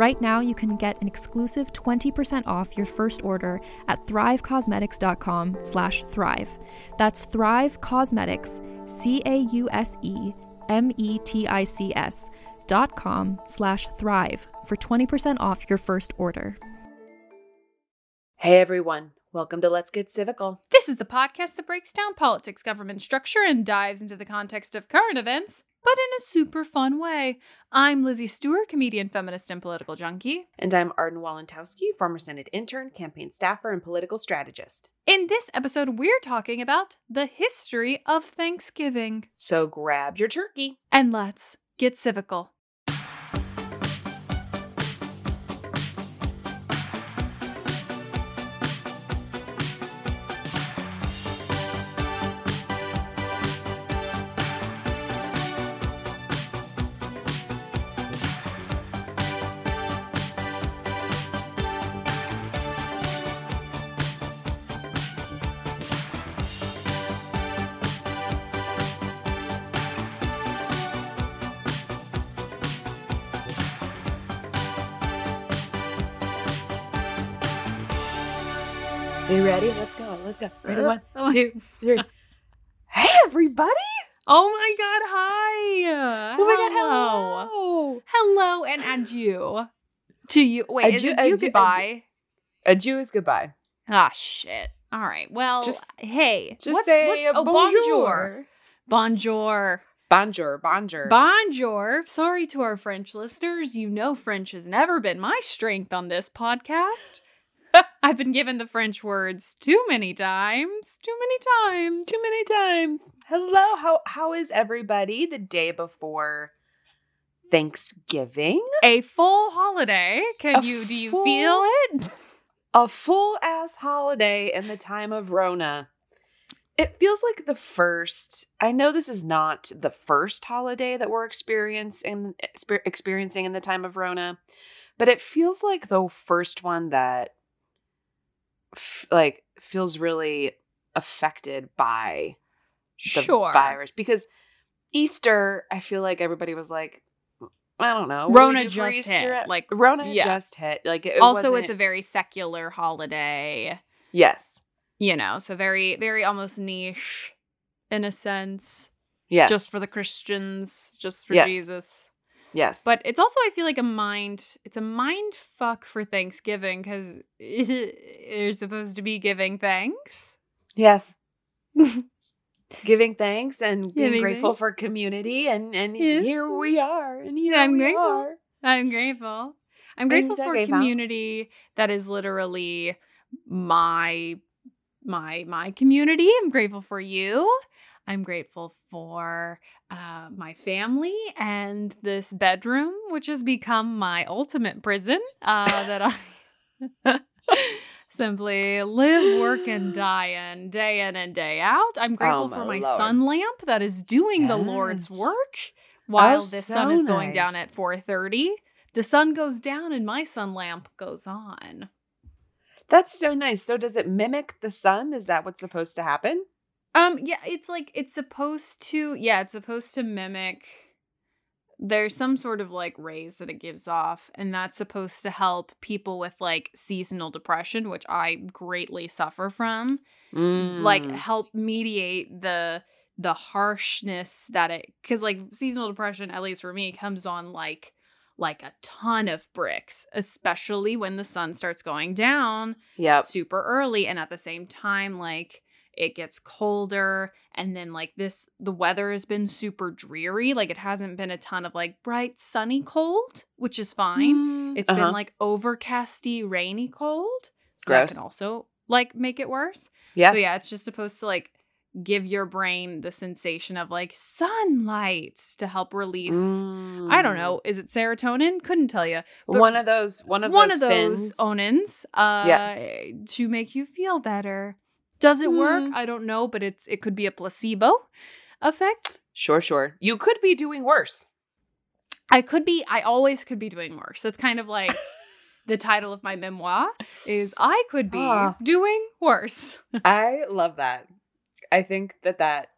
Right now, you can get an exclusive 20% off your first order at thrivecausemetics.com slash thrive. That's Thrive Causemetics, C-A-U-S-E-M-E-T-I-C-S dot com slash thrive for 20% off your first order. Hey everyone, welcome to Let's Get Civical. This is the podcast that breaks down politics, government structure, and dives into the context of current events, but in a super fun way. I'm Lizzie Stewart, comedian, feminist, and political junkie. And I'm Arden Walentowski, former Senate intern, campaign staffer, and political strategist. In this episode, we're talking about the history of Thanksgiving. So grab your turkey. And let's get civical. Go. Ready? One, two, three. Hey everybody! Oh my god, hi! Oh my god, hello! Hello and adieu. To you. Wait, is Adieu- it adieu adieu- goodbye? Adieu is goodbye. Ah, shit. All right. Well, Just- hey. Just what's, say what's, oh, bonjour. Bonjour. Bonjour, bonjour. Bonjour. Sorry to our French listeners. You know French has never been my strength on this podcast. I've been given the French words too many times. Too many times. Too many times. Hello, how how is everybody the day before Thanksgiving? A full holiday. Can A you do you full- feel it? A full ass holiday in the time of Rona. It feels like the first. I know this is not the first holiday that we're experiencing exper- eh, experiencing in the time of Rona, but it feels like the first one that f- like feels really affected by the Sure. virus because Easter, I feel like everybody was like, I don't know, do Rona do just Easter? hit, like, Rona yeah. just hit. Like it also, it's a very secular holiday. yes, You know, so very, very almost niche in a sense. yes, Just for the Christians, just for Yes. Jesus. Yes, But it's also, I feel like a mind. It's a mind fuck for Thanksgiving because you're supposed to be giving thanks. yes. Giving thanks and being Giving grateful thanks. for community, and and Yeah. here we are, and here I'm we grateful. are. I'm grateful. I'm grateful for community that is literally my my my community. I'm grateful for you. I'm grateful for uh, my family and this bedroom, which has become my ultimate prison. Uh, that I simply live, work, and die in day in and day out. I'm grateful Oh, for my Lord. sun lamp that is doing the Lord's work while Oh, the so sun is going down at 4:30. The sun goes down and my sun lamp goes on. That's so nice. So does it mimic the sun? Is that what's supposed to happen? Um yeah, it's like it's supposed to yeah, it's supposed to mimic there's some sort of like rays that it gives off and that's supposed to help people with like seasonal depression which i greatly suffer from like Mm. help mediate the the harshness that it because like seasonal depression at least for me comes on like like a ton of bricks especially when the sun starts going down Yep. super early and at the same time like it gets colder and then like this the weather has been super dreary like it hasn't been a ton of like bright sunny cold which is fine Mm, It's uh-huh. been like overcasty rainy cold so that can also like make it worse yeah. so yeah it's just supposed to like give your brain the sensation of like sunlight to help release i don't Mm. know is it serotonin couldn't tell you but one of those one of one those of those fins. onins uh to make you feel better does it work Hmm. i don't know but it's it could be a placebo effect Sure, sure. You could be doing worse. i could be i always could be doing worse that's kind of like the title of my memoir is i could be Ah. doing worse I love that. I think that that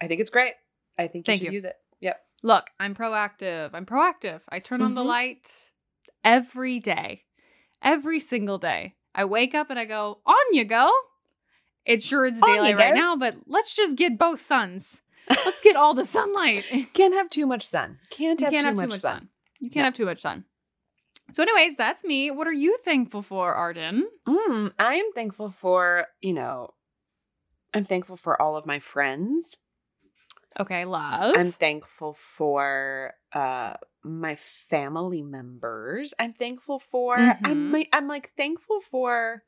I think it's great. I think you Thank should you. use it. Yep. look i'm proactive i'm proactive i turn on the Mhm. light every day every single day i wake up and i go on you go it sure is On daylight right now but let's just get both suns let's get all the sunlight Can't have too much sun. Can't you have, can't too, have much too much sun. sun. You can't No. have too much sun. So, anyways, that's me. What are you thankful for, Arden? Mm, I am thankful for, you know, I'm thankful for all of my friends. Okay, love. I'm thankful for uh my family members. I'm thankful for Mhm. I'm I'm like thankful for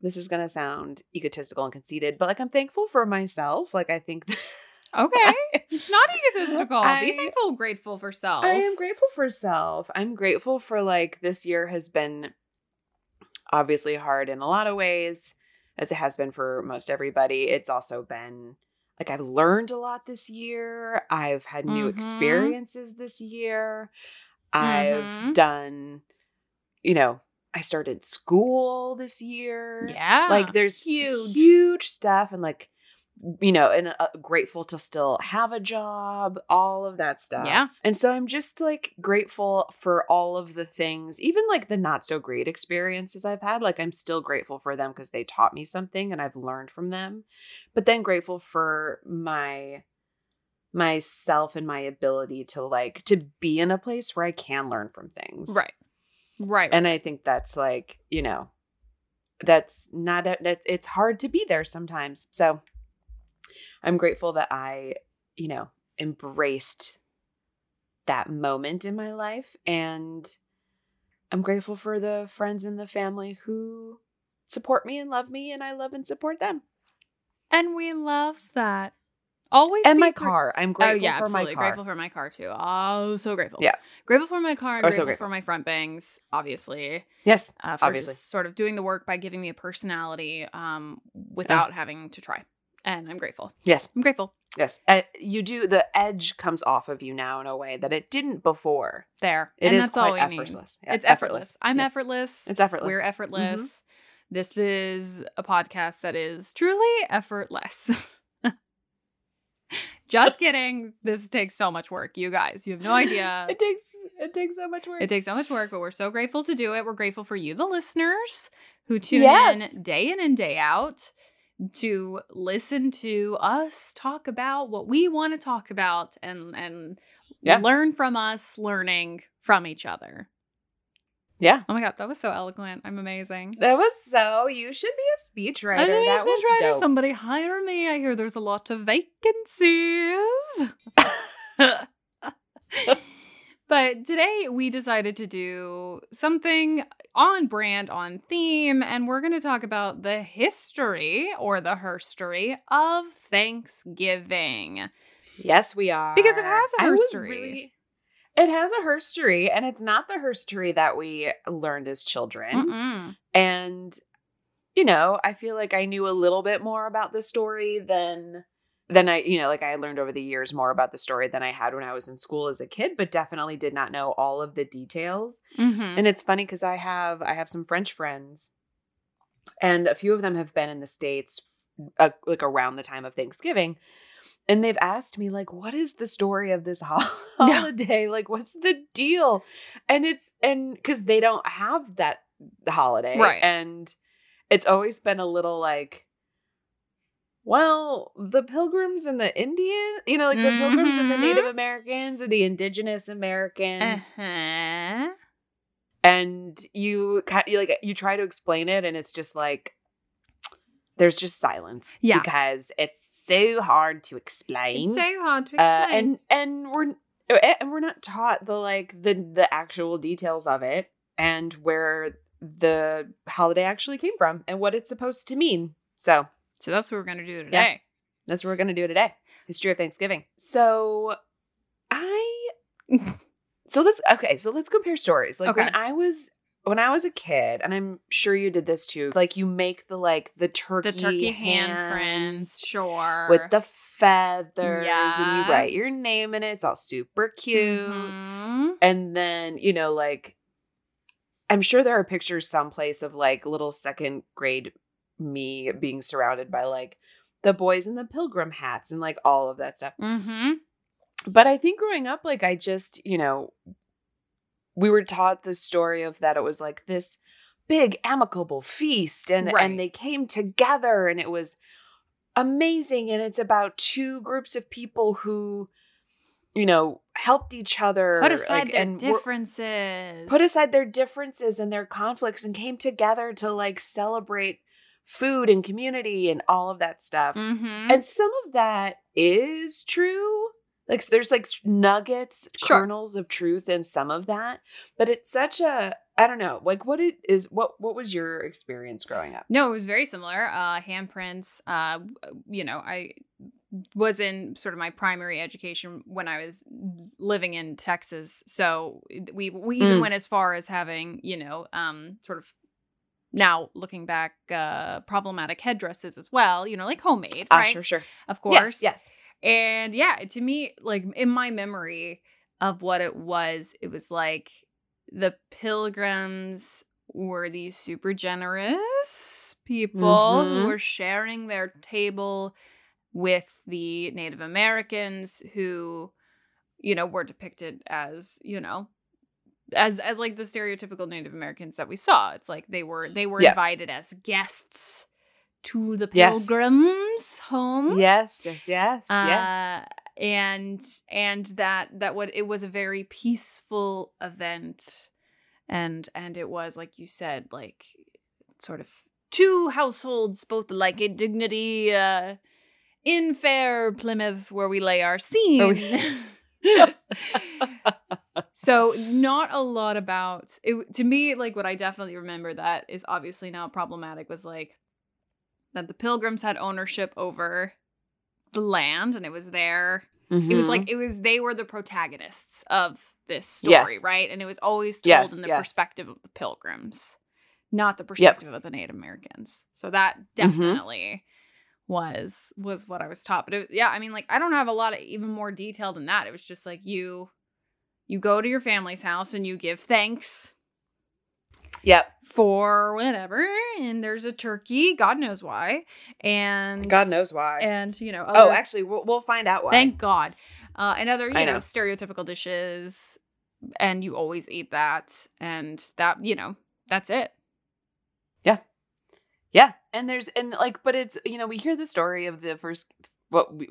this is going to sound egotistical and conceited, but like I'm thankful for myself. Like I think okay. It's not egotistical. I- Be thankful, grateful for self. I am grateful for self. I'm grateful for like this year has been obviously hard in a lot of ways, as it has been for most everybody. It's also been like I've learned a lot this year. I've had new Mhm. experiences this year. I've Mhm. done, you know, I started school this year. Yeah. Like there's huge. huge stuff and like you know, and uh, grateful to still have a job, all of that stuff. Yeah. And so I'm just like grateful for all of the things, even like the not so great experiences I've had. Like I'm still grateful for them because they taught me something and I've learned from them. But then grateful for my myself and my ability to like to be in a place where I can learn from things. Right. Right. And I think that's like, you know, that's not a, that it's hard to be there sometimes. So I'm grateful that I, you know, embraced that moment in my life and I'm grateful for the friends and the family who support me and love me and I love and support them. and we love that. Always And my car. I'm Oh grateful yeah, for absolutely. my car. Grateful for my car too. Oh, so grateful. Yeah. Grateful for my car. And Oh, so grateful, grateful. for my front bangs, obviously. yes. uh, for Obviously. just sort of doing the work by giving me a personality um, without having to try. And I'm grateful. Yes. I'm grateful. Yes. Uh, you do the edge comes off of you now in a way that it didn't before. There. It and is that's all quite effortless. Yeah, it's effortless. I'm Yeah. effortless. It's effortless. We're effortless. This is a podcast that is truly effortless. Just kidding. This takes so much work, you guys. You have no idea. it takes it takes so much work. It takes so much work, but we're so grateful to do it. We're grateful for you, the listeners, who tune Yes. in day in and day out to listen to us talk about what we want to talk about and and Yeah. learn from us, learning from each other. Yeah. Oh my god, that was so eloquent. I'm amazing. That was so. You should be a speechwriter. I that was speechwriter. dope. Somebody hire me. I hear there's a lot of vacancies. but today we decided to do something on brand, on theme, and we're going to talk about the history or the herstory of Thanksgiving. Yes, we are Because it has a I was herstory. It has a herstory, and it's not the herstory that we learned as children. Mm-mm. And you know, I feel like I knew a little bit more about the story than than I, you know, like I learned over the years more about the story than I had when I was in school as a kid, but definitely did not know all of the details. Mhm. And it's funny because I have I have some French friends, and a few of them have been in the states uh, like around the time of Thanksgiving. And they've asked me, like, what is the story of this ho- holiday? like, what's the deal? And it's, and because they don't have that holiday. Right. And it's always been a little like, well, the pilgrims and the Indians, you know, like the pilgrims and the Native Mhm. Americans or the indigenous Americans. Uh-huh. And you kind you like you try to explain it and it's just like there's just silence. Yeah. Because it's so hard to explain. It's so hard to Uh, explain. and and we're uh, and we're not taught the like the the actual details of it and where the holiday actually came from and what it's supposed to mean. So so that's what we're gonna do today. that's what we're gonna do today. History of Thanksgiving. So I so let's okay, so let's compare stories. Like when I was when I was a kid, and I'm sure you did this too, like you make the like the turkey The turkey handprints, sure. with the feathers and you write your name in it. It's all super cute. Mhm. And then, you know, like I'm sure there are pictures someplace of like little second grade me being surrounded by like the boys in the pilgrim hats and like all of that stuff. Mhm. But I think growing up, like I just, you know, we were taught the story of that it was like this big amicable feast and Right. and they came together and it was amazing and it's about two groups of people who you know helped each other Put aside like, their and differences. put aside their differences and their conflicts and came together to like celebrate food and community and all of that stuff Mhm. and some of that is true like there's like nuggets Sure. kernels of truth in some of that but it's such a i don't know like what it is what what was your experience growing up No, it was very similar. Uh, handprints. Uh, you know, I was in sort of my primary education when I was living in Texas, so we we even Mm. went as far as having you know um sort of now looking back uh problematic headdresses as well. You know, like homemade, ah right? sure sure Of course, yes, yes. And yeah, to me, like in my memory of what it was, it was like the pilgrims were these super generous people who Mhm. were sharing their table with the Native Americans who, you know, were depicted as, you know, as as like the stereotypical Native Americans that we saw. It's like they were they were Yeah. invited as guests to the Yes. pilgrims' home. Yes yes yes yes. uh, and and that that what it was a very peaceful event. And and it was like you said like sort of two households both alike in dignity uh in fair plymouth where we lay our scene. So not a lot about it to me like what i definitely remember that is obviously now problematic was like that the pilgrims had ownership over the land and it was their it was like it was they were the protagonists of this story Yes. right? And it was always told Yes, in the yes. perspective of the pilgrims not the perspective of the native americans. So that Mm-hmm. definitely was was what i was taught. But it, yeah i mean like i don't have a lot of even more detail than that. It was just like you you go to your family's house and you give thanks yep for whatever and there's a turkey god knows why and god knows why and you know oh actually we'll, we'll find out why Thank God. Uh, and other, you know, know. stereotypical dishes, and you always eat that, and that, you know, that's it. Yeah. Yeah. And there's and like but it's you know, we hear the story of the first what we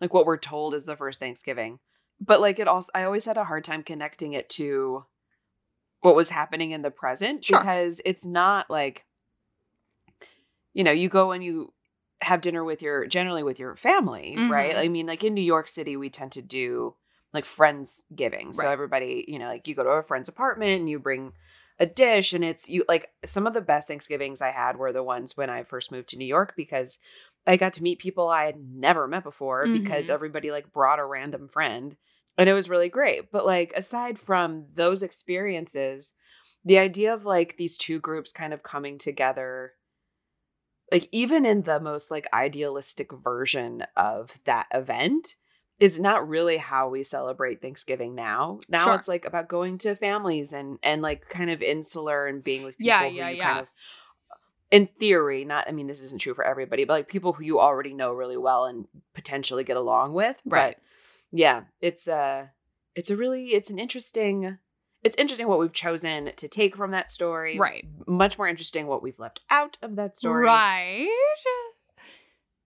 like what we're told is the first Thanksgiving. But like it also I always had a hard time connecting it to what was happening in the present Sure. because it's not like you know, you go and you have dinner with your generally with your family, right? Mhm. I mean, like in New York City we tend to do like friends giving. So everybody, you know, like you go to a friend's apartment and you bring a dish and it's you like some of the best Thanksgivings I had were the ones when I first moved to New York because I got to meet people I had never met before because Mhm. everybody like brought a random friend and it was really great. But like aside from those experiences, the idea of like these two groups kind of coming together like even in the most like idealistic version of that event is not really how we celebrate Thanksgiving now. Now Sure. it's like about going to families and and like kind of insular and being with people Yeah, who yeah, you yeah. kind of in theory, not I mean this isn't true for everybody, but like people who you already know really well and potentially get along with. Right. But yeah, it's a it's a really it's an interesting it's interesting what we've chosen to take from that story. Right. Much more interesting what we've left out of that story. Right.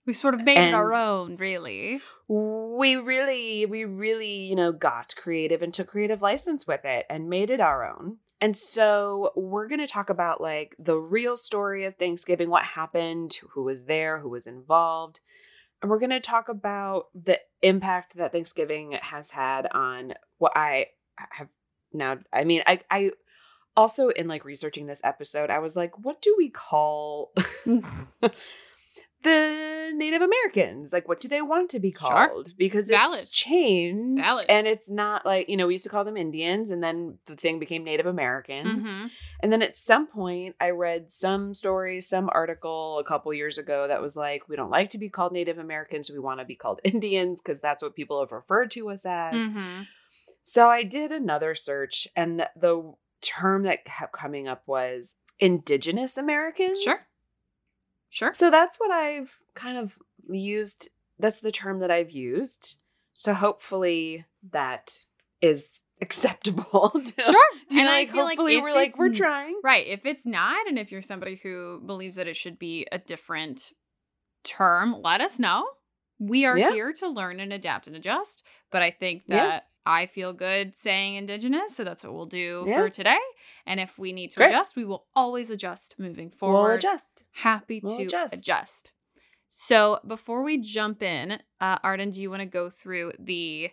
We sort of made it our own, really. We really, we really, you know, got creative and took creative license with it and made it our own. And so we're going to talk about like the real story of Thanksgiving, what happened, who was there, who was involved. And we're going to talk about the impact that Thanksgiving has had on what I have now. I mean, I, I also in like researching this episode, I was like, what do we call the Native Americans? Like, what do they want to be Sure. called? Because Valid. it's changed. Valid. And it's not like, you know, we used to call them Indians and then the thing became Native Americans. Mhm. And then at some point, I read some story, some article a couple years ago that was like, we don't like to be called Native Americans. We want to be called Indians because that's what people have referred to us as. Mhm. So I did another search, and the term that kept coming up was Indigenous Americans. Sure. Sure. So that's what I've kind of used. That's the term that I've used. So hopefully that is acceptable. To, Sure. to and I feel like hopefully if we're like we're trying. Right. If it's not, and if you're somebody who believes that it should be a different term, let us know. We are Yeah. here to learn and adapt and adjust. But I think that Yes. I feel good saying indigenous. So that's what we'll do Yeah. for today. And if we need to Great. adjust, we will always adjust moving forward. We'll adjust. Happy We'll to adjust. adjust. So before we jump in, uh, Arden, do you want to go through the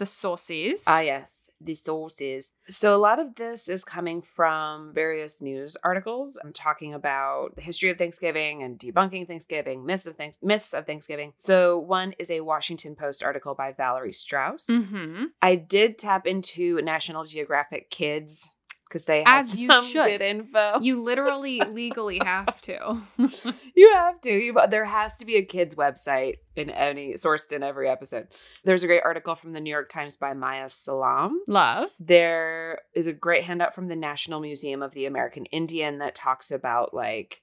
the sources? Ah, yes, the sources. So, a lot of this is coming from various news articles. I'm talking about the history of Thanksgiving and debunking Thanksgiving, myths of thanks- myths of Thanksgiving. So, one is a Washington Post article by Valerie Strauss. Mm-hmm. I did tap into National Geographic Kids because they had As you some should. good info. You literally legally have to. You have to. You, there has to be a kids website in any sourced in every episode. There's a great article from the New York Times by Maya Salam. Love. There is a great handout from the National Museum of the American Indian that talks about like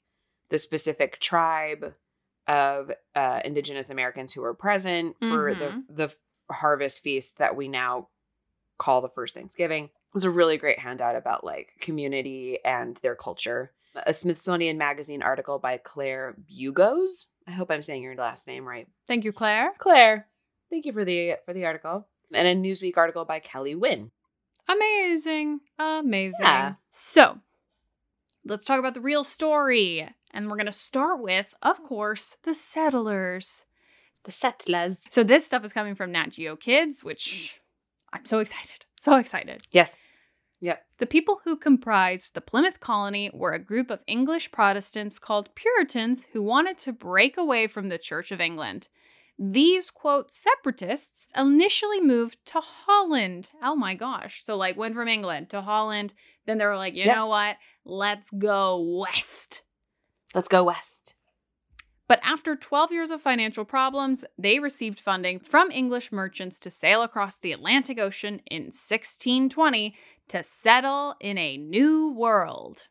the specific tribe of uh, Indigenous Americans who were present for Mhm. the the harvest feast that we now call the first Thanksgiving. There's a really great handout about like community and their culture. A Smithsonian Magazine article by Claire Bugos. I hope I'm saying your last name right. Thank you, Claire. Claire, thank you for the for the article. And a Newsweek article by Kelly Wynne. Amazing. Amazing. Yeah. So let's talk about the real story. And we're going to start with, of course, the settlers. The settlers. So this stuff is coming from Nat Geo Kids, which mm. I'm so excited. So excited. Yes. Yep. The people who comprised the Plymouth colony were a group of English Protestants called Puritans who wanted to break away from the Church of England. These, quote, separatists initially moved to Holland. Oh my gosh. So, like, went from England to Holland. Then they were like, you Yep. know what? Let's go west. Let's go west. But after 12 years of financial problems, they received funding from English merchants to sail across the Atlantic Ocean in 1620 to settle in a new world.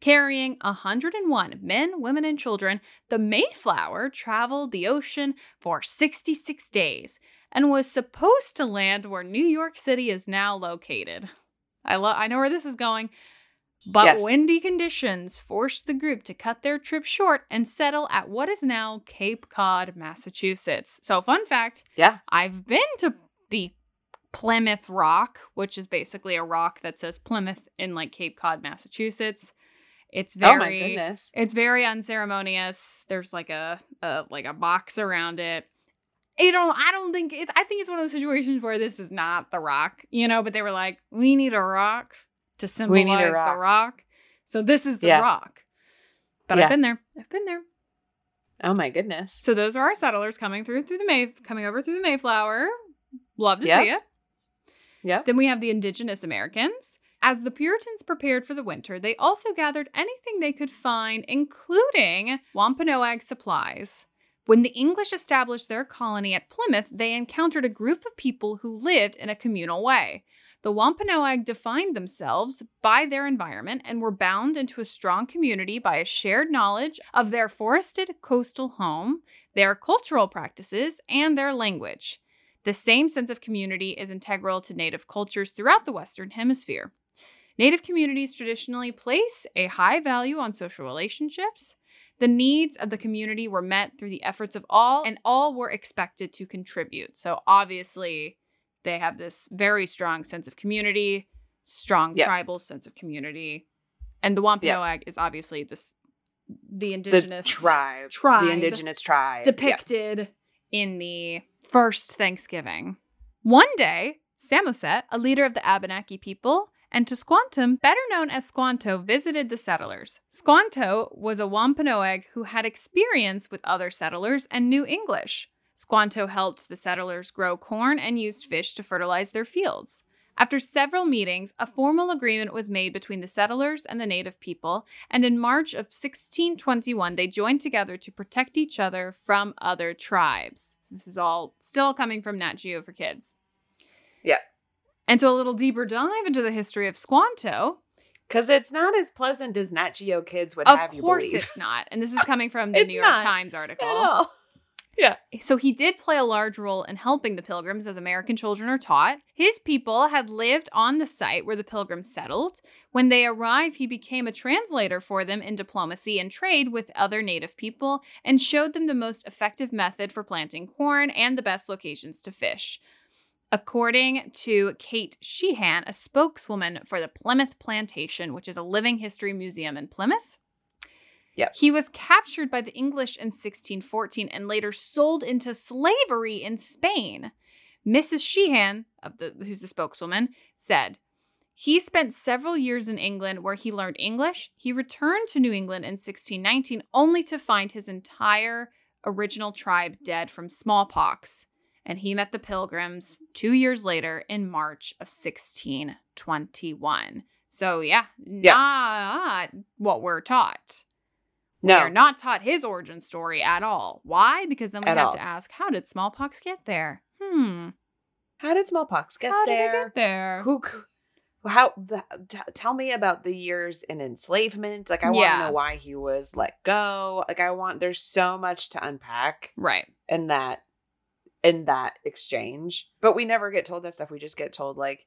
Carrying 101 men, women, and children, the Mayflower traveled the ocean for 66 days and was supposed to land where New York City is now located. I I know where this is going. But Yes. windy conditions forced the group to cut their trip short and settle at what is now Cape Cod, Massachusetts. So, fun fact Yeah. I've been to the Plymouth Rock, which is basically a rock that says Plymouth in like Cape Cod, Massachusetts. It's very oh my goodness. it's very unceremonious. There's like a, a like a box around it. You don't I don't think it's I think it's one of those situations where this is not the rock, you know, but they were like, we need a rock to symbolize We need a the rock. rock. So this is the Yeah. rock. But Yeah. I've been there. I've been there. Oh my goodness. So those are our settlers coming through through the May coming over through the Mayflower. Love to Yeah. see it. Yep. Then we have the indigenous Americans. As the Puritans prepared for the winter, they also gathered anything they could find, including Wampanoag supplies. When the English established their colony at Plymouth, they encountered a group of people who lived in a communal way. The Wampanoag defined themselves by their environment and were bound into a strong community by a shared knowledge of their forested coastal home, their cultural practices, and their language. The same sense of community is integral to Native cultures throughout the Western Hemisphere. Native communities traditionally place a high value on social relationships. The needs of the community were met through the efforts of all, and all were expected to contribute. So, obviously, they have this very strong sense of community, strong Yep. tribal sense of community. And the Wampanoag is obviously this the The indigenous tribe, tribe the indigenous tribe. depicted in the first Thanksgiving. One day, Samoset, a leader of the Abenaki people, and Tisquantum, better known as Squanto, visited the settlers. Squanto was a Wampanoag who had experience with other settlers and knew English. Squanto helped the settlers grow corn and used fish to fertilize their fields. After several meetings, a formal agreement was made between the settlers and the native people, and in March of 1621, they joined together to protect each other from other tribes. So this is all still coming from Nat Geo for Kids. Yeah. And so a little deeper dive into the history of Squanto. Because it's not as pleasant as Nat Geo kids would Of have you believe. Of course it's not. And this is coming from the New York Times article. All. So he did play a large role in helping the pilgrims as American children are taught. His people had lived on the site where the pilgrims settled. When they arrived, he became a translator for them in diplomacy and trade with other native people and showed them the most effective method for planting corn and the best locations to fish. According to Kate Sheehan, a spokeswoman for the Plimoth Plantation, which is a living history museum in Plymouth, Yep. he was captured by the English in 1614 and later sold into slavery in Spain. Mrs. Sheehan, of the, who's the spokeswoman, said, he spent several years in England where he learned English. He returned to New England in 1619 only to find his entire original tribe dead from smallpox. And he met the pilgrims two years later in March of 1621. So, yeah, not what we're taught. No. We are not taught his origin story at all. Why? Because then we At have all. to ask, how did smallpox get there? Hmm. How did smallpox get how there? How did it get there? Who? How? The, t- tell me about the years in enslavement. Like, I want to Yeah. know why he was let go. Like, I want. There's so much to unpack Right. in that in that exchange, but we never get told that stuff. We just get told like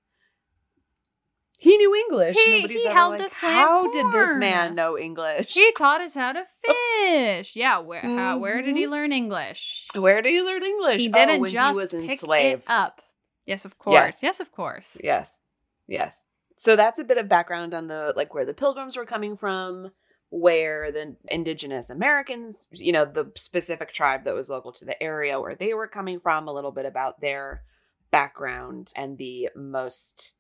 he knew English. He- Nobody's he helped like, us How did this man know English? He taught us how to fish. Yeah, where how where did he Mhm. learn English? Where did he learn English? He didn't oh, when just he was pick enslaved. it up. Yes, of course. Yes. Yes, of course. Yes. Yes. So that's a bit of background on the like where the pilgrims were coming from, where the indigenous Americans, you know, the specific tribe that was local to the area where they were coming from, a little bit about their background and the most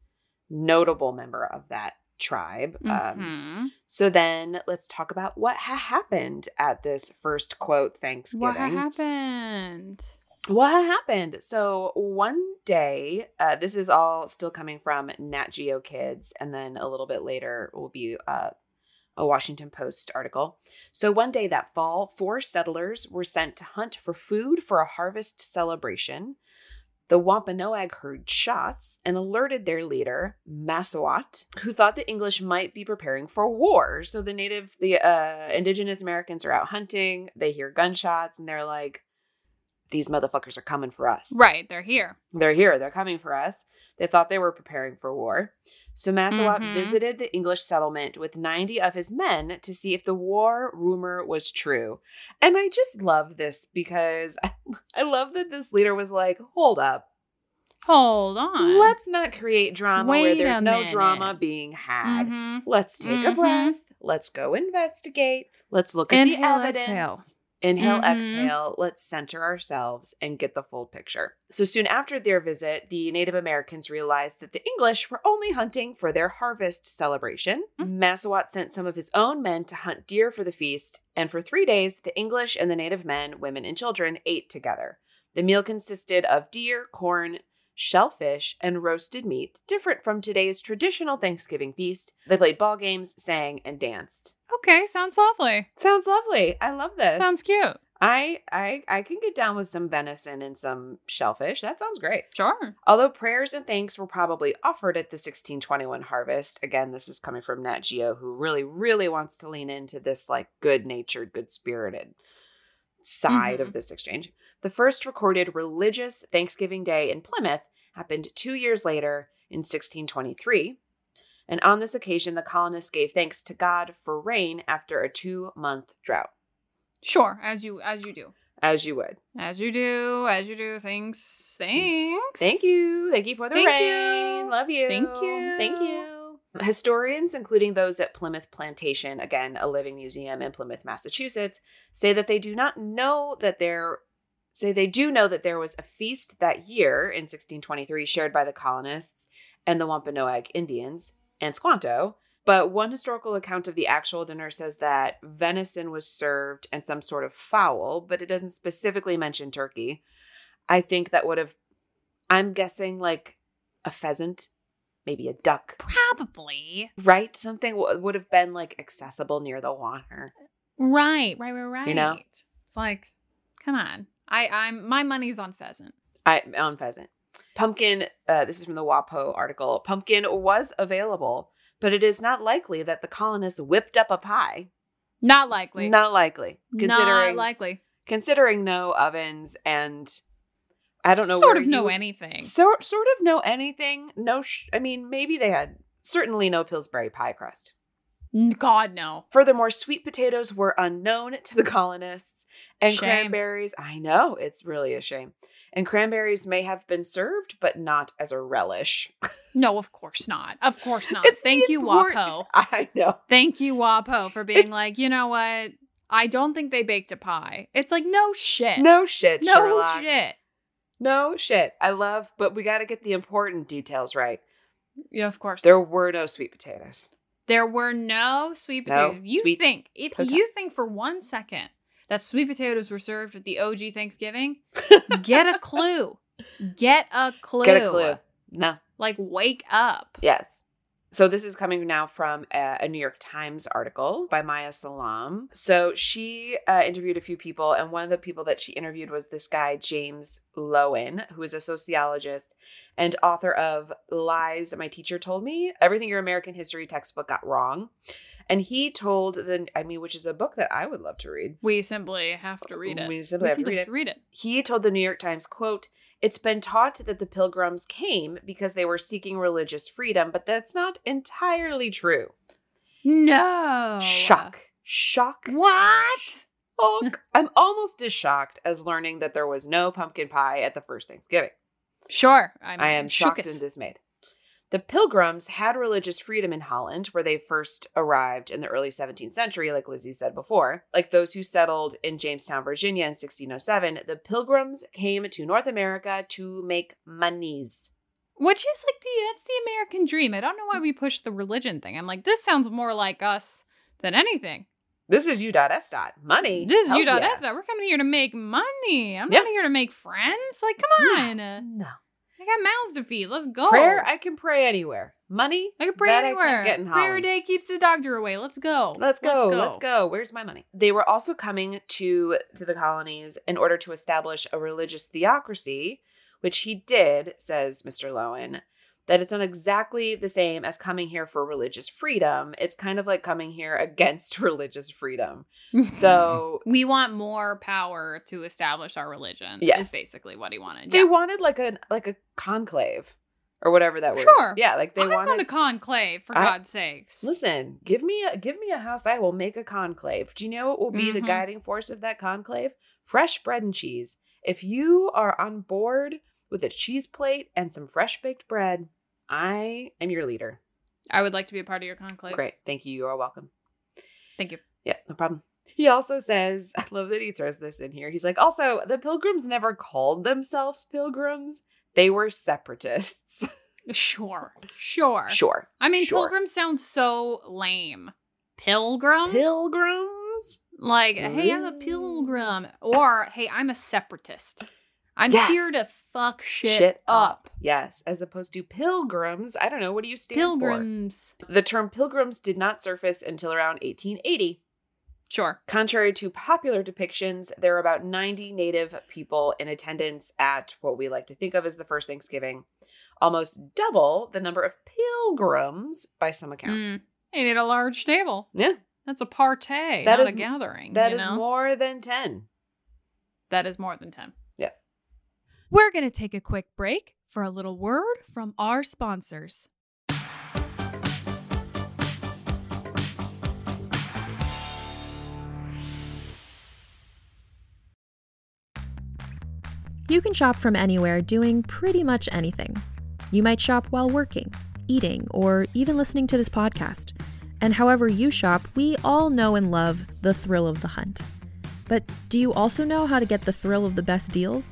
notable member of that tribe. Um, Mhm. so then let's talk about what ha- happened at this first quote Thanksgiving What happened? what had happened so one day uh, this is all still coming from nat geo kids and then a little bit later will be uh, a washington post article so one day that fall four settlers were sent to hunt for food for a harvest celebration the Wampanoag heard shots and alerted their leader, Massawat, who thought the English might be preparing for war. So the native, the uh, indigenous Americans are out hunting. They hear gunshots and they're like, these motherfuckers are coming for us. Right, they're here. They're here. They're coming for us. They thought they were preparing for war. So Massawat Mhm. visited the English settlement with 90 of his men to see if the war rumor was true. And I just love this because I love that this leader was like, hold up. Hold on. Let's not create drama where there's no minute. drama being had. Mhm. Let's take a Mhm. breath. Let's go investigate. Let's look at Inhale, the evidence. exhale. Inhale, Mhm. exhale. Let's center ourselves and get the full picture. So soon after their visit, the Native Americans realized that the English were only hunting for their harvest celebration. Mm. Massawat sent some of his own men to hunt deer for the feast, and for three days, the English and the Native men, women, and children ate together. The meal consisted of deer, corn, shellfish, and roasted meat, different from today's traditional Thanksgiving feast. They played ball games, sang, and danced. Okay, sounds lovely. Sounds lovely. I love this. Sounds cute. I I I can get down with some venison and some shellfish. That sounds great. Sure. Although prayers and thanks were probably offered at the 1621 harvest, again, this is coming from Nat Geo, who really, really wants to lean into this like good natured, good spirited side of mm-hmm. this exchange. The first recorded religious Thanksgiving Day in Plymouth happened two years later in 1623. And on this occasion, the colonists gave thanks to God for rain after a two month drought, Sure. As you as you do. as you would. As you do. As you do. Thanks. Thanks. Thank you. Thank you for the Thank rain. you. Love you. Thank you. Thank you. Historians, including those at Plimoth Plantation, again, a living museum in Plymouth, Massachusetts, say that they do not know that there say they do know that there was a feast that year in 1623 shared by the colonists and the Wampanoag Indians and Squanto. But one historical account of the actual dinner says that venison was served and some sort of fowl, but it doesn't specifically mention turkey. I think that would have, I'm guessing like a pheasant, maybe a duck, Probably. right? Something w- would have been like accessible near the water. Right. Right. Right. Right. You know? It's like, come on. I I'm my money's on pheasant. I on pheasant. Pumpkin, uh, this is from the WAPO article. Pumpkin was available, but it is not likely that the colonists whipped up a pie. Not likely. Not likely, considering Not likely. considering no ovens and I don't know Sort of know anything. Sort sort of know anything. No, sh- I mean maybe they had certainly no Pillsbury pie crust. God no. Furthermore, sweet potatoes were unknown to the colonists, and Shame. cranberries. I know it's really a shame. And cranberries may have been served, but not as a relish. No, of course not. Of course not. It's Thank you, important- Wapo. I know. Thank you, Wapo, for being It's- like, you know what? I don't think they baked a pie. It's like, no shit. No shit, no Sherlock. shit. No shit. I love, but we got to get the important details right. Yeah, of course. There were no sweet potatoes. There were no sweet potatoes. If you sweet think if potatoes. you think for one second that sweet potatoes were served at the OG Thanksgiving, get a clue. Get a clue. Get a clue. No. Like wake up. Yes. So this is coming now from a, a New York Times article by Maya Salam. So she uh, interviewed a few people, and one of the people that she interviewed was this guy James Loewen, who is a sociologist and author of Lies That My Teacher Told Me: Everything Your American History Textbook Got Wrong. And he told the, I mean, which is a book that I would love to read. We simply have to read it. We simply have to read it. read it. He told the New York Times, quote, it's been taught that the pilgrims came because they were seeking religious freedom, but that's not entirely true. No. Shock. Shock. What? Shock. I'm almost as shocked as learning that there was no pumpkin pie at the first Thanksgiving. Sure. I'm I am shocked shooketh. and dismayed. The pilgrims had religious freedom in Holland, where they first arrived in the early 17th century, like Lizzie said before. Like those who settled in Jamestown, Virginia in 1607, the pilgrims came to North America to make monies. Which is like the that's the American dream. I don't know why mm. we push the religion thing. I'm like, this sounds more like us than anything. This is U.S. dot money. This is you dot yeah. S dot. We're coming here to make money. I'm Yeah. not here to make friends. Like, come on. No. I got mouths to feed. Let's go. Prayer, I can pray anywhere. Money, I can pray that I anywhere. get in Prayer day keeps the doctor away. Let's go. Let's go. Let's go. Where's my money? They were also coming to to the colonies in order to establish a religious theocracy, which he did, says Mr. Loewen, that it's not exactly the same as coming here for religious freedom. It's kind of like coming here against religious freedom. So we want more power to establish our religion. Yes. Is basically what he wanted. they Yeah. wanted like a like a conclave or whatever that word. Sure. Yeah, like they I wanted want a conclave, for I- God's sakes. Listen, give me a give me a house. I will make a conclave. Do you know what will be the Mhm. guiding force of that conclave? Fresh bread and cheese. If you are on board with a cheese plate and some fresh baked bread, I am your leader. I would like to be a part of your conclave. Great. Thank you. You are welcome. Thank you. Yeah, no problem. He also says, I love that he throws this in here. He's like, also, the pilgrims never called themselves pilgrims. They were separatists. Sure. Sure. sure. I mean, Sure. pilgrim sounds so lame. Pilgrim? Pilgrims? like, hey, I'm a pilgrim. Or, hey, I'm a separatist. I'm Yes. here to fuck shit, up. Yes, as opposed to pilgrims. I don't know. What do you stand Pilgrims. for? The term pilgrims did not surface until around 1880. Sure. Contrary to popular depictions, there are about 90 Native people in attendance at what we like to think of as the first Thanksgiving, almost double the number of pilgrims by some accounts. Mm. They need a large table. Yeah, That's a partay, That not is- a gathering. that is know? more than 10. That is more than 10. We're going to take a quick break for a little word from our sponsors. You can shop from anywhere doing pretty much anything. You might shop while working, eating, or even listening to this podcast. And however you shop, we all know and love the thrill of the hunt. But do you also know how to get the thrill of the best deals?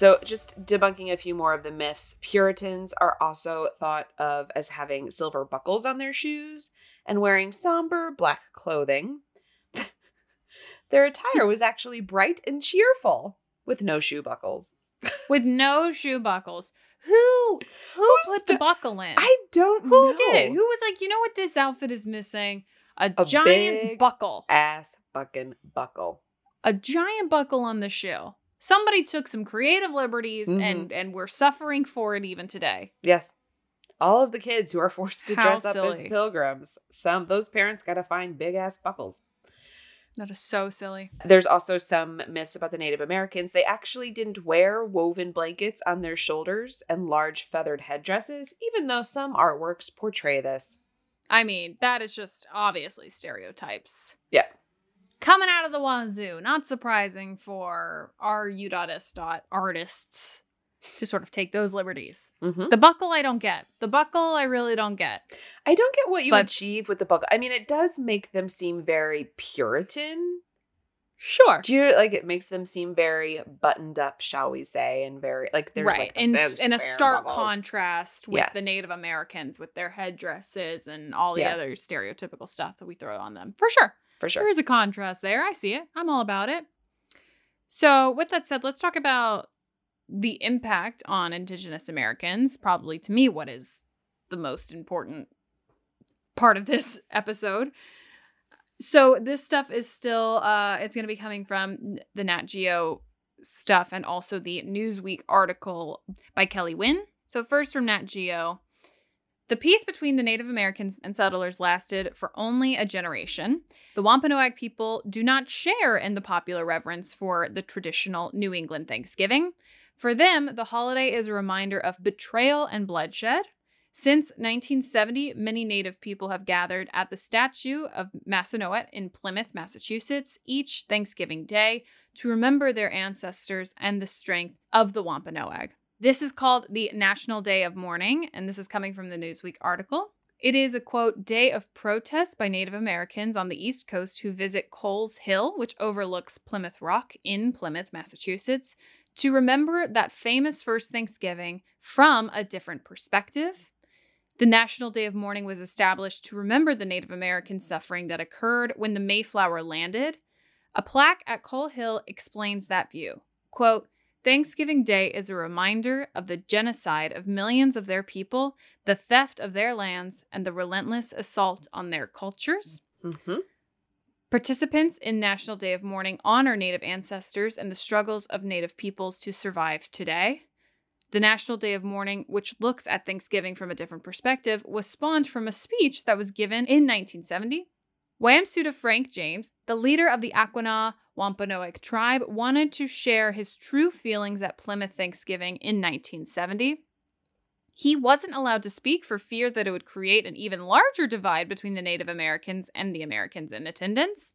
So, just debunking a few more of the myths, Puritans are also thought of as having silver buckles on their shoes and wearing somber black clothing. Their attire was actually bright and cheerful with no shoe buckles. With no shoe buckles. Who who Who's put the buckle in? I don't know. who know. did it? Who was like, you know what this outfit is missing? A, A giant buckle. ass bucking buckle. A giant buckle on the shoe. Somebody took some creative liberties Mhm. and and we're suffering for it even today. Yes. All of the kids who are forced to How dress up as pilgrims, some those parents got to find big ass buckles. That is so silly. There's also some myths about the Native Americans. They actually didn't wear woven blankets on their shoulders and large feathered headdresses, even though some artworks portray this. I mean, that is just obviously stereotypes. Yeah. Coming out of the wazoo, not surprising for our U.S. Dot artists to sort of take those liberties. Mm-hmm. The buckle I don't get. The buckle I really don't get. I don't get what you But- achieve with the buckle. I mean, it does make them seem very Puritan. Sure. Do you like it makes them seem very buttoned up, shall we say, and very like there's right. like the in, in a stark buckles. contrast with the Native Americans with their headdresses and all the Yes. other stereotypical stuff that we throw on them. For sure. For sure. There is a contrast there. I see it. I'm all about it. So, with that said, let's talk about the impact on Indigenous Americans. Probably to me, what is the most important part of this episode. So, this stuff is still, uh, it's going to be coming from the Nat Geo stuff and also the Newsweek article by Kelly Wynne. So, first from Nat Geo. The peace between the Native Americans and settlers lasted for only a generation. The Wampanoag people do not share in the popular reverence for the traditional New England Thanksgiving. For them, the holiday is a reminder of betrayal and bloodshed. Since 1970, many Native people have gathered at the statue of Massasoit in Plymouth, Massachusetts, each Thanksgiving Day to remember their ancestors and the strength of the Wampanoag. This is called the National Day of Mourning, and this is coming from the Newsweek article. It is a quote, day of protest by Native Americans on the East Coast who visit Coles Hill, which overlooks Plymouth Rock in Plymouth, Massachusetts, to remember that famous first Thanksgiving from a different perspective. The National Day of Mourning was established to remember the Native American suffering that occurred when the Mayflower landed. A plaque at Cole Hill explains that view. Quote, Thanksgiving Day is a reminder of the genocide of millions of their people, the theft of their lands, and the relentless assault on their cultures. Mm-hmm. Participants in National Day of Mourning honor Native ancestors and the struggles of Native peoples to survive today. The National Day of Mourning, which looks at Thanksgiving from a different perspective, was spawned from a speech that was given in 1970. Wamsutta Frank James, the leader of the Aquinnah Wampanoag tribe, wanted to share his true feelings at Plymouth Thanksgiving in 1970. He wasn't allowed to speak for fear that it would create an even larger divide between the Native Americans and the Americans in attendance.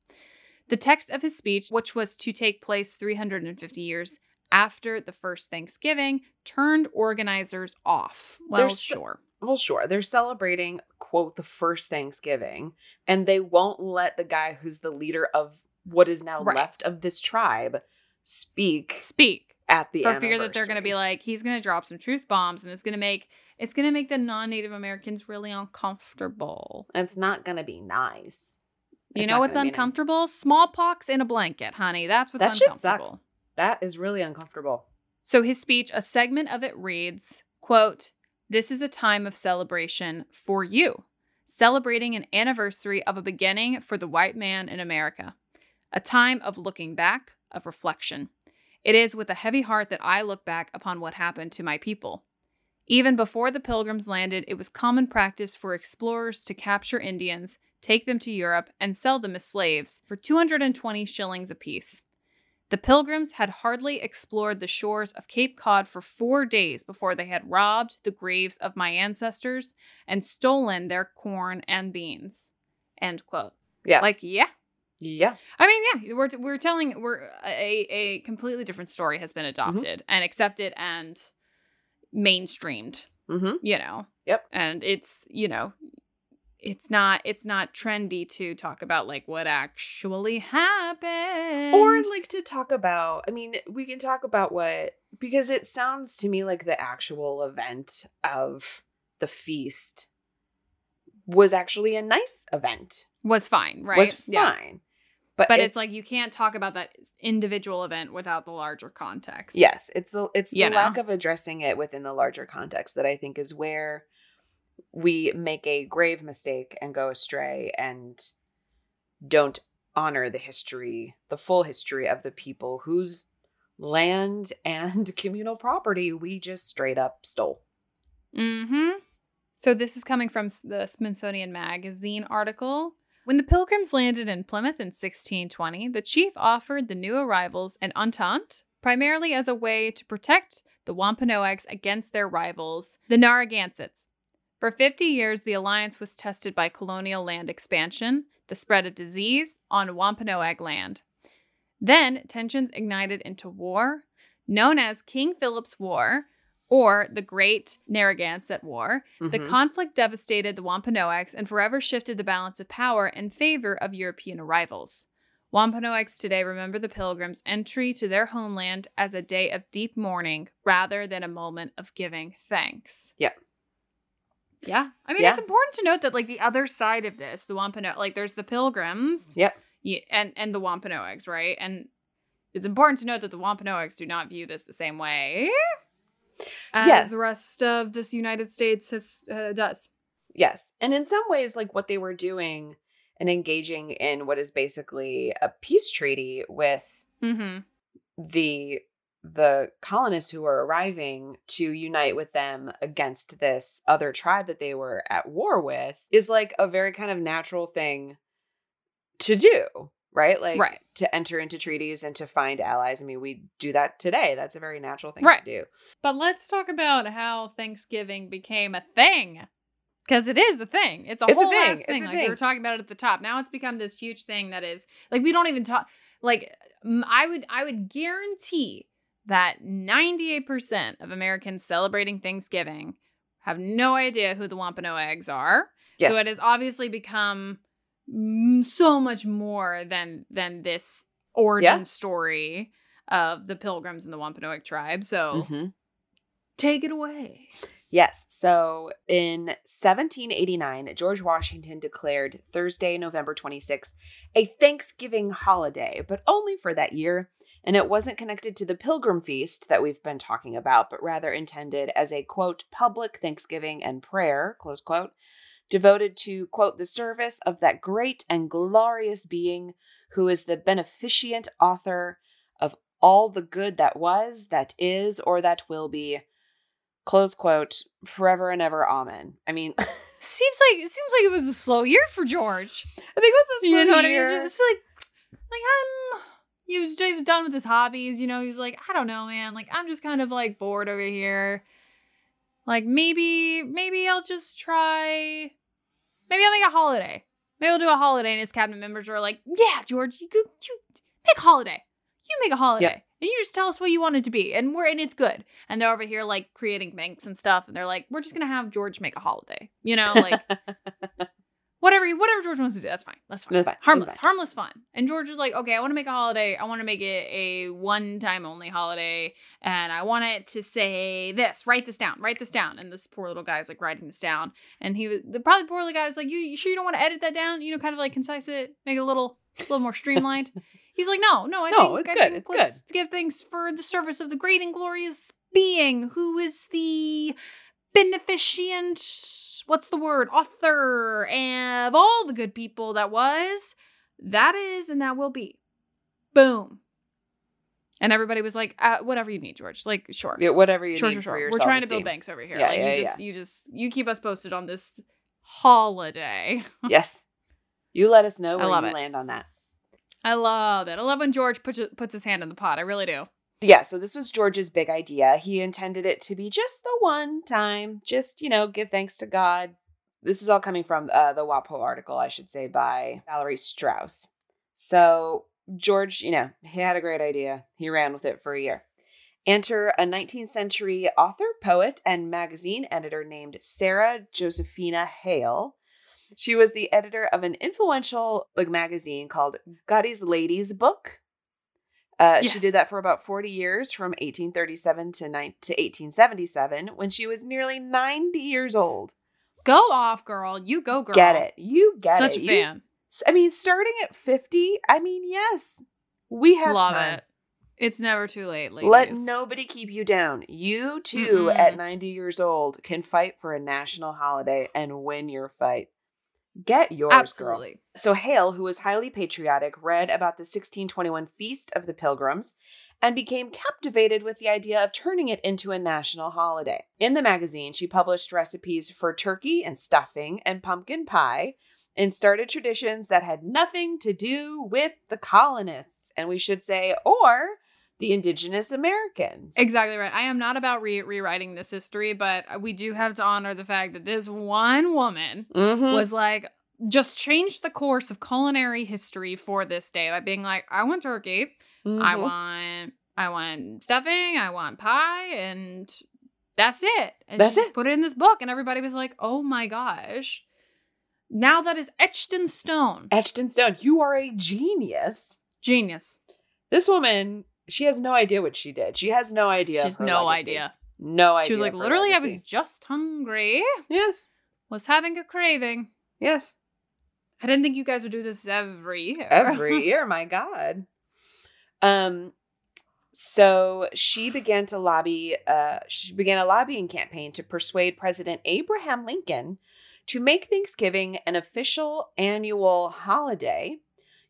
The text of his speech, which was to take place 350 years after the first Thanksgiving, turned organizers off. Well, There's- sure. Well, sure. They're celebrating, quote, the first Thanksgiving, and they won't let the guy who's the leader of what is now Right. left of this tribe speak Speak at the for fear that they're going to be like, he's going to drop some truth bombs, and it's going to make it's going to make the non-Native Americans really uncomfortable. It's not going to be nice. You It's know what's gonna nice. uncomfortable? Smallpox in a blanket, honey. That's what's That shit sucks. That is really uncomfortable. So his speech, a segment of it reads, quote, This is a time of celebration for you, celebrating an anniversary of a beginning for the white man in America, a time of looking back, of reflection. It is with a heavy heart that I look back upon what happened to my people. Even before the pilgrims landed, it was common practice for explorers to capture Indians, take them to Europe, and sell them as slaves for 220 shillings apiece. The pilgrims had hardly explored the shores of Cape Cod for four days before they had robbed the graves of my ancestors and stolen their corn and beans. End quote. Yeah. Like, yeah. Yeah. I mean, yeah, we're, we're telling, we're a, a completely different story has been adopted and accepted and mainstreamed, Mm-hmm. you know? Yep. And it's, you know, it's not it's not trendy to talk about like what actually happened Or like to talk about, I mean, we can talk about what, because it sounds to me like the actual event of the feast was actually a nice event. was fine, right? Was Yeah. But, But it's, like you can't talk about that individual event without the larger context. Yes, it's the it's the You know? lack of addressing it within the larger context that I think is where we make a grave mistake and go astray and don't honor the history, the full history of the people whose land and communal property we just straight up stole. Mm-hmm. So this is coming from the Smithsonian Magazine article. When the Pilgrims landed in Plymouth in 1620, the chief offered the new arrivals an entente, primarily as a way to protect the Wampanoags against their rivals, the Narragansetts. For 50 years, the alliance was tested by colonial land expansion, the spread of disease on Wampanoag land. Then tensions ignited into war, known as King Philip's War, or the Great Narragansett War. The Mhm. conflict devastated the Wampanoags and forever shifted the balance of power in favor of European arrivals. Wampanoags today remember the Pilgrims' entry to their homeland as a day of deep mourning rather than a moment of giving thanks. Yeah. Yeah. I mean, Yeah. it's important to note that, like, the other side of this, the Wampanoag, like, there's the Pilgrims Yep. yeah, and, and the Wampanoags, right? And it's important to note that the Wampanoags do not view this the same way as Yes. the rest of this United States has, uh, does. Yes. And in some ways, like what they were doing and engaging in what is basically a peace treaty with Mm-hmm. the the colonists who were arriving to unite with them against this other tribe that they were at war with is like a very kind of natural thing to do right like Right. to enter into treaties and to find allies i mean we do that today that's a very natural thing Right. to do But let's talk about how Thanksgiving became a thing. Because it is a thing. It's a It's a whole thing. It's thing. a Like we thing. were talking about it at the top. Now it's become this huge thing that is like we don't even talk like I would I would guarantee that 98% of Americans celebrating Thanksgiving have no idea who the Wampanoags are. Yes. So it has obviously become so much more than than this origin Yeah. story of the Pilgrims and the Wampanoag tribe. So Mhm. take it away. Yes. So in 1789, George Washington declared Thursday, November 26th, a Thanksgiving holiday, but only for that year. And it wasn't connected to the Pilgrim Feast that we've been talking about, but rather intended as a quote, public Thanksgiving and prayer, close quote, devoted to quote, the service of that great and glorious being who is the beneficent author of all the good that was, that is, or that will be close quote forever and ever amen i mean Seems like it seems like it was a slow year for George. I think it was a You slow know what I mean? year. It's like, like I'm. He was, he was done with his hobbies. You know, he was like, I don't know, man. Like I'm just kind of like bored over here. Like maybe, maybe I'll just try. Maybe I'll make a holiday. Maybe I'll do a holiday. And his cabinet members are like, Yeah, George, you you make a holiday. You make a holiday. And you just tell us what you want it to be. And we're and it's good. And they're over here like creating banks and stuff. And they're like, we're just gonna have George make a holiday. You know, like whatever whatever George wants to do, that's fine. That's fine. That's fine. That's Harmless, fine. harmless fun. And George is like, okay, I want to make a holiday. I want to make it a one time only holiday, and I want it to say this. Write this down. Write this down. And this poor little guy's like writing this down, and he was the probably poor little guy was like, you, you sure you don't want to edit that down? You know, kind of like concise it, make it a little a little more streamlined. He's like, no, no, I No, think it's I good, think it's let's give thanks for the service of the great and glorious being who is the beneficent what's the word author and of all the good people that was that is and that will be. Boom. And everybody was like uh, whatever you need george like sure. Yeah, whatever you sure need sure for sure. We're trying to build banks over here. Yeah, like yeah, you just you just you keep us posted on this holiday. Yes. You let us know I where love you it. land on that. I love it. I love when george puts puts his hand in the pot. I really do yeah so this was george's big idea. He intended it to be just the one time just you know give thanks to god. This is all coming from uh, the wapo article i should say by valerie strauss. So george you know he had a great idea. He ran with it for a year. Enter a 19th century author poet and magazine editor named Sarah Josepha Hale. She was the editor of an influential magazine called Godey's Ladies Book. Uh, She did that for about 40 years, from 1837 to, nine to 1877, when she was nearly 90 years old. go off girl you go girl Get it? You get such it. a You- fan I mean, starting at 50, I mean, yes, we have love time. it it's never too late ladies. Let nobody keep you down. You too, Mm-mm. at 90 years old, can fight for a national holiday and win your fight. Get yours, girl. So Hale, who was highly patriotic, read about the 1621 Feast of the Pilgrims and became captivated with the idea of turning it into a national holiday. In the magazine, she published recipes for turkey and stuffing and pumpkin pie and started traditions that had nothing to do with the colonists, and we should say, or the indigenous Americans. Exactly right. I am not about re- rewriting this history, but we do have to honor the fact that this one woman Mhm. was like, just changed the course of culinary history for this day by being like, I want turkey, I Mhm. want, I want stuffing, I want pie, and that's it. And That's it. Put it in this book, and everybody was like, oh my gosh. Now that is etched in stone. etched in stone. You are a genius. Genius. This woman, she has no idea what she did. She has no idea. She's no legacy. idea. No idea. She was like, literally, I was just hungry, Yes. was having a craving. Yes. I didn't think you guys would do this every year. Every year, my God. Um, so she began to lobby. Uh, she began a lobbying campaign to persuade President Abraham Lincoln to make Thanksgiving an official annual holiday,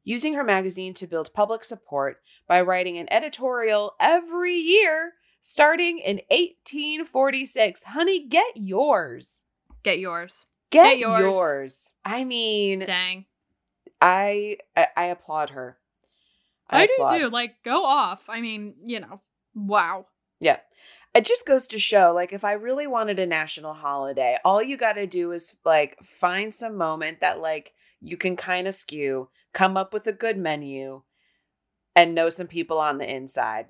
using her magazine to build public support by writing an editorial every year starting in 1846. Honey, get yours. Get yours. Get, Get yours. yours. I mean, Dang. I, I I applaud her. I, do applaud. too. Like, go off. I mean, you know, wow. Yeah. It just goes to show like if I really wanted a national holiday, all you got to do is like find some moment that like you can kind of skew, come up with a good menu, and know some people on the inside.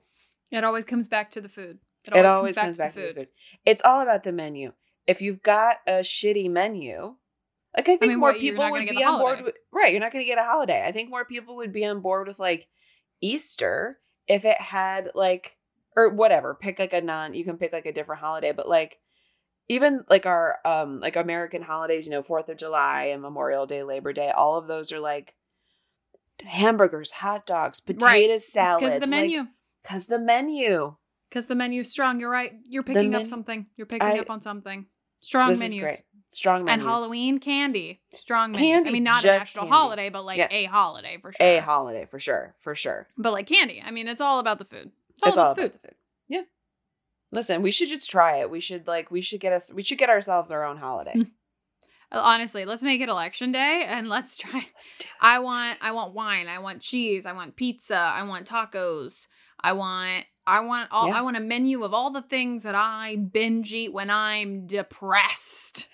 It always comes back to the food. It always, comes, back, to, the food. It's all about the menu. If you've got a shitty menu, like I think mean, more what, people would be the on board with right. You're not going to get a holiday. I think more people would be on board with like Easter if it had like or whatever. Pick like a non. You can pick like a different holiday, but like even like our um like American holidays, you know, Fourth of July and Memorial Day, Labor Day, all of those are like hamburgers, hot dogs, potato Right. salad. because the menu. Because the menu. Because the menu's strong. You're right. You're picking up something. You're picking I- up on something. Strong menus. Strong And. Halloween candy. Strong candy, menus. I mean, not a just national candy. holiday, but like Yeah. a holiday for sure. A holiday for sure. For sure. But like candy. I mean, it's all about the food. It's all it's about all the about the food. Yeah. Listen, we should just try it. We should like we should get us we should get ourselves our own holiday. Uh, Honestly, let's make it election day and let's try. Let's do it. I want I want wine, I want cheese, I want pizza, I want tacos. I want I want all Yeah. I want a menu of all the things that I binge eat when I'm depressed.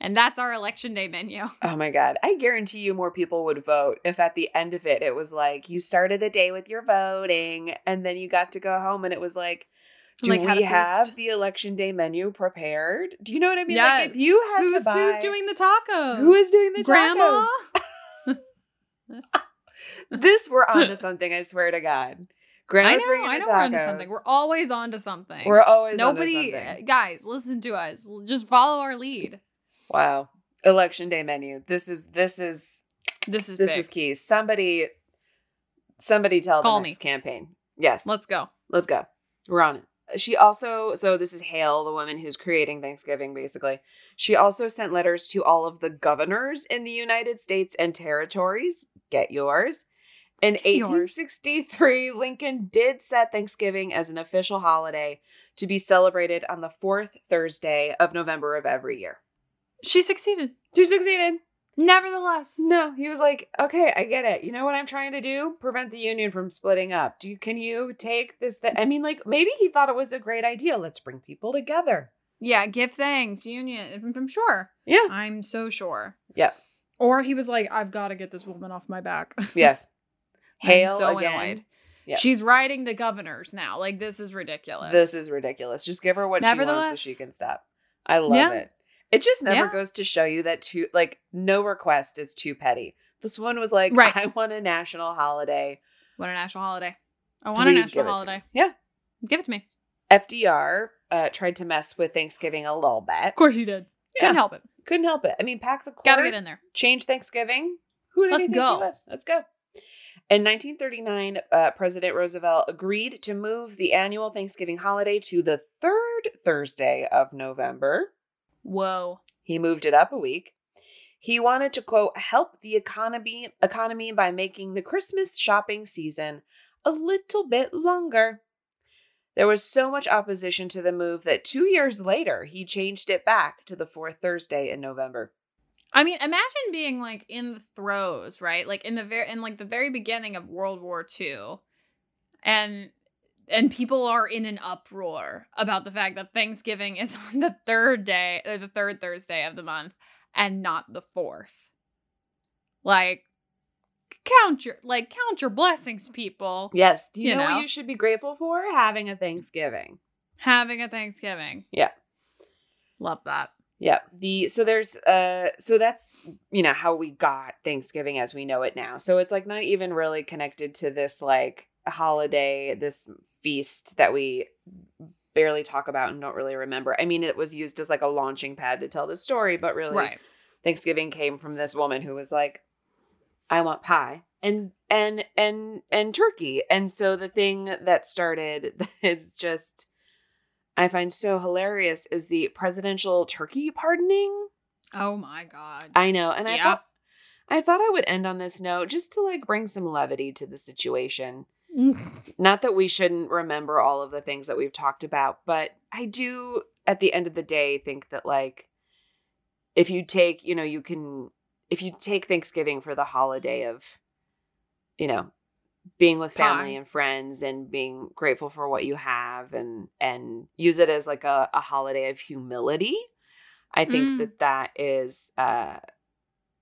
And that's our election day menu. Oh my god. I guarantee you more people would vote if at the end of it it was like you started the day with your voting and then you got to go home and it was like do Like, we have the election day menu prepared? Do you know what I mean? Like if you had who's, to buy who's doing the tacos? who is doing the grandma? tacos? This we're onto something, I swear to God. I Grandma's know, bringing I know we're onto tacos. something. We're always onto something. We're always onto Nobody, something. Eh, guys, listen to us. Just follow our lead. Wow. Election day menu. This is this is This is this big. is key. Somebody somebody tell Call the me. next campaign. Yes. Let's go. Let's go. We're on it. She also, so this is Hale, the woman who's creating Thanksgiving, basically. She also sent letters to all of the governors in the United States and territories. Get yours. In 1863, Lincoln did set Thanksgiving as an official holiday to be celebrated on the fourth Thursday of November of every year. She succeeded. She succeeded. Nevertheless. No, he was like, okay, I get it. You know what I'm trying to do? Prevent the union from splitting up. Do you can you take this? That I mean, like maybe he thought it was a great idea. Let's bring people together. Yeah, give thanks, union. I'm- I'm sure. Yeah. I'm so sure. Yeah. Or he was like, I've got to get this woman off my back. Yes. I'm Hale so again. annoyed. Yeah. She's riding the governors now. Like, this is ridiculous. This is ridiculous. Just give her what she wants so she can stop. I love Yeah. it. It just never Yeah. goes to show you that too like no request is too petty. This one was like, Right. I want a national holiday. What a national holiday. I want a Please give national it to me. holiday. Yeah. Give it to me. FDR uh, tried to mess with Thanksgiving a little bit. Of course he did. Couldn't help it. Couldn't help it. I mean, pack the court. Gotta get in there. change Thanksgiving. Who did Let's he go. he was? Let's go. In 1939, uh, President Roosevelt agreed to move the annual Thanksgiving holiday to the third Thursday of November. Whoa. He moved it up a week. He wanted to quote help the economy economy by making the Christmas shopping season a little bit longer. There was so much opposition to the move that 2 years later he changed it back to the fourth Thursday in November. I mean, imagine being like in the throes, right? Like in the very in like the very beginning of World War II, and and people are in an uproar about the fact that Thanksgiving is on the third day or the third Thursday of the month and not the fourth. Like count your like count your blessings, people. Yes. Do you, You know, know? what you should be grateful for? Having a Thanksgiving. Having a Thanksgiving. Yeah. Love that. Yeah. The so there's uh so that's you know how we got Thanksgiving as we know it now. So it's like not even really connected to this like holiday, this feast that we barely talk about and don't really remember. I mean, it was used as like a launching pad to tell the story, but really Right. Thanksgiving came from this woman who was like, I want pie and and and and turkey. And so the thing that started is just I find so hilarious is the presidential turkey pardoning. Oh my god. I know. And I thought I thought I would end on this note just to like bring some levity to the situation. Not that we shouldn't remember all of the things that we've talked about, but I do at the end of the day think that like if you take, you know, you can if you take Thanksgiving for the holiday of you know, being with family Pie. and friends and being grateful for what you have and and use it as like a, a holiday of humility. I think Mm. that that is uh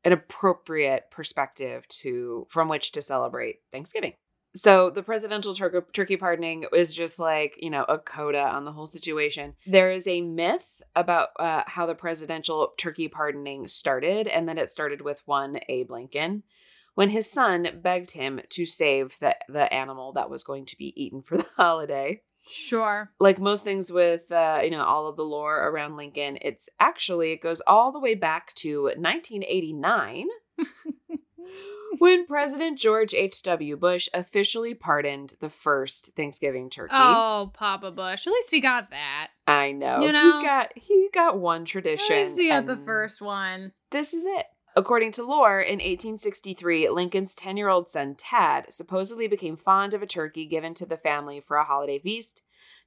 an appropriate perspective to from which to celebrate Thanksgiving. So the presidential tur- turkey pardoning is just like, you know, a coda on the whole situation. There is a myth about uh, how the presidential turkey pardoning started, and that it started with one Abe Lincoln when his son begged him to save the, the animal that was going to be eaten for the holiday. Sure. Like most things with, uh, you know, all of the lore around Lincoln, it's actually, it goes all the way back to 1989 when President George H.W. Bush officially pardoned the first Thanksgiving turkey. Oh, Papa Bush. At least he got that. I know. You know? he got he got one tradition. At least he got the first one. This is it. According to lore, in 1863, Lincoln's 10 year old son Tad supposedly became fond of a turkey given to the family for a holiday feast.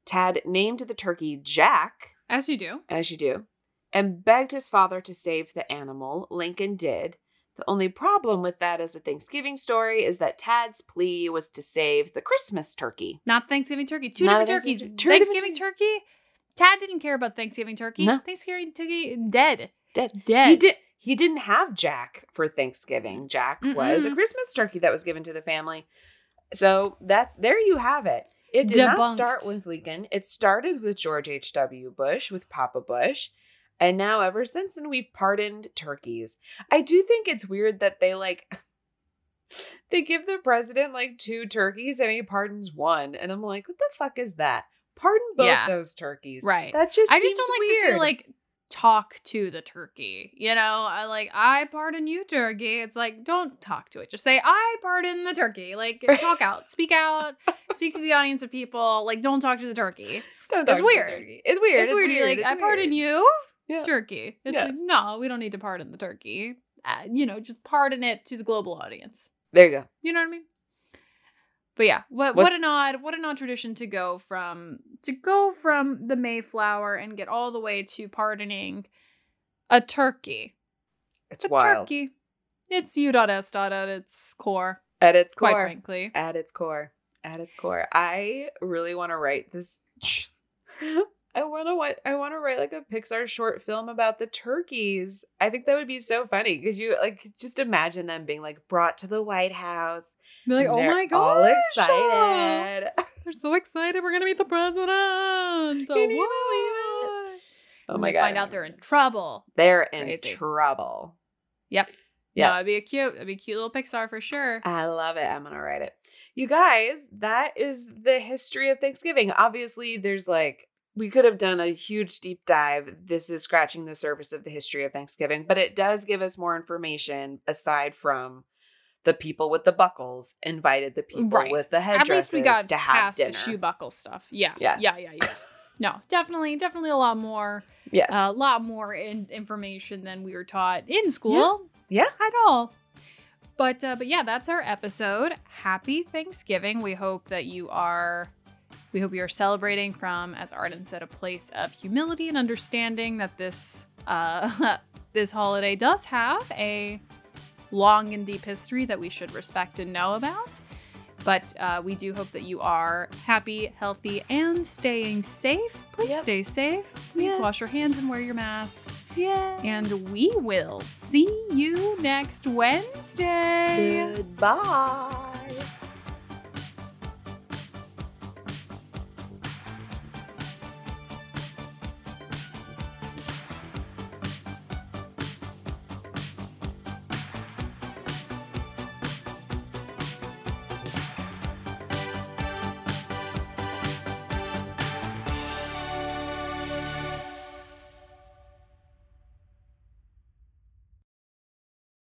Tad named the turkey Jack, As you do. as you do, and begged his father to save the animal. Lincoln did. The only problem with that as a Thanksgiving story is that Tad's plea was to save the Christmas turkey. Not Thanksgiving turkey. Two Not different turkeys. Thanksgiving- different turkey. Tad didn't care about Thanksgiving turkey. No. Thanksgiving turkey dead. Dead. Dead. He did. He didn't have Jack for Thanksgiving. Jack was a Christmas turkey that was given to the family. So that's there. You have it. It did not start with Lincoln. It started with George H. W. Bush with Papa Bush, and now ever since then we've pardoned turkeys. I do think it's weird that they like they give the president like two turkeys and he pardons one, and I'm like, what the fuck is that? Pardon both Yeah. those turkeys. Right. That just I seems just don't like weird. that they like talk to the turkey. You know, I like I pardon you, turkey. It's like don't talk to it. Just say I pardon the turkey. Like talk out, speak out, speak to the audience of people. Like don't talk to the turkey. Don't It's to weird. turkey. It's weird. It's, weird. You're like It's I pardon you, Yeah. turkey. It's Yes. like no, we don't need to pardon the turkey. Uh, you know, just pardon it to the global audience. There you go. You know what I mean? But yeah, what what What's- an odd what an odd tradition to go from to go from the Mayflower and get all the way to pardoning a turkey. It's a wild. turkey. It's U.S. at its core, At its core, quite core. frankly. At its core. At its core. I really want to write this. I want to I want to write like a Pixar short film about the turkeys. I think that would be so funny. Could you like just imagine them being like brought to the White House? Be like, oh they're my all god, excited. They're so excited. We're gonna meet the president. Can you Whoa. Oh my god! Find out they're in trouble. they're in Crazy. trouble. Yep. Yeah. No, it'd be a cute, it'd be a cute little Pixar for sure. I love it. I'm gonna write it. You guys, that is the history of Thanksgiving. Obviously, there's like we could have done a huge deep dive. This is scratching the surface of the history of Thanksgiving, but it does give us more information aside from the people with the buckles invited the people Right. with the At headdresses least we got to have past dinner. the shoe buckle stuff. Yeah. Yes. Yeah, yeah, yeah. No, definitely, definitely a lot more, yes. a lot more in- information than we were taught in school. Yeah. at all. But uh, but yeah, that's our episode. Happy Thanksgiving. We hope that you are. We hope you are celebrating from, as Arden said, a place of humility and understanding that this uh, this holiday does have a long and deep history that we should respect and know about. But uh, we do hope that you are happy, healthy, and staying safe. Please Yep. stay safe. Please Yes. wash your hands and wear your masks. yeah. And we will see you next Wednesday. Goodbye.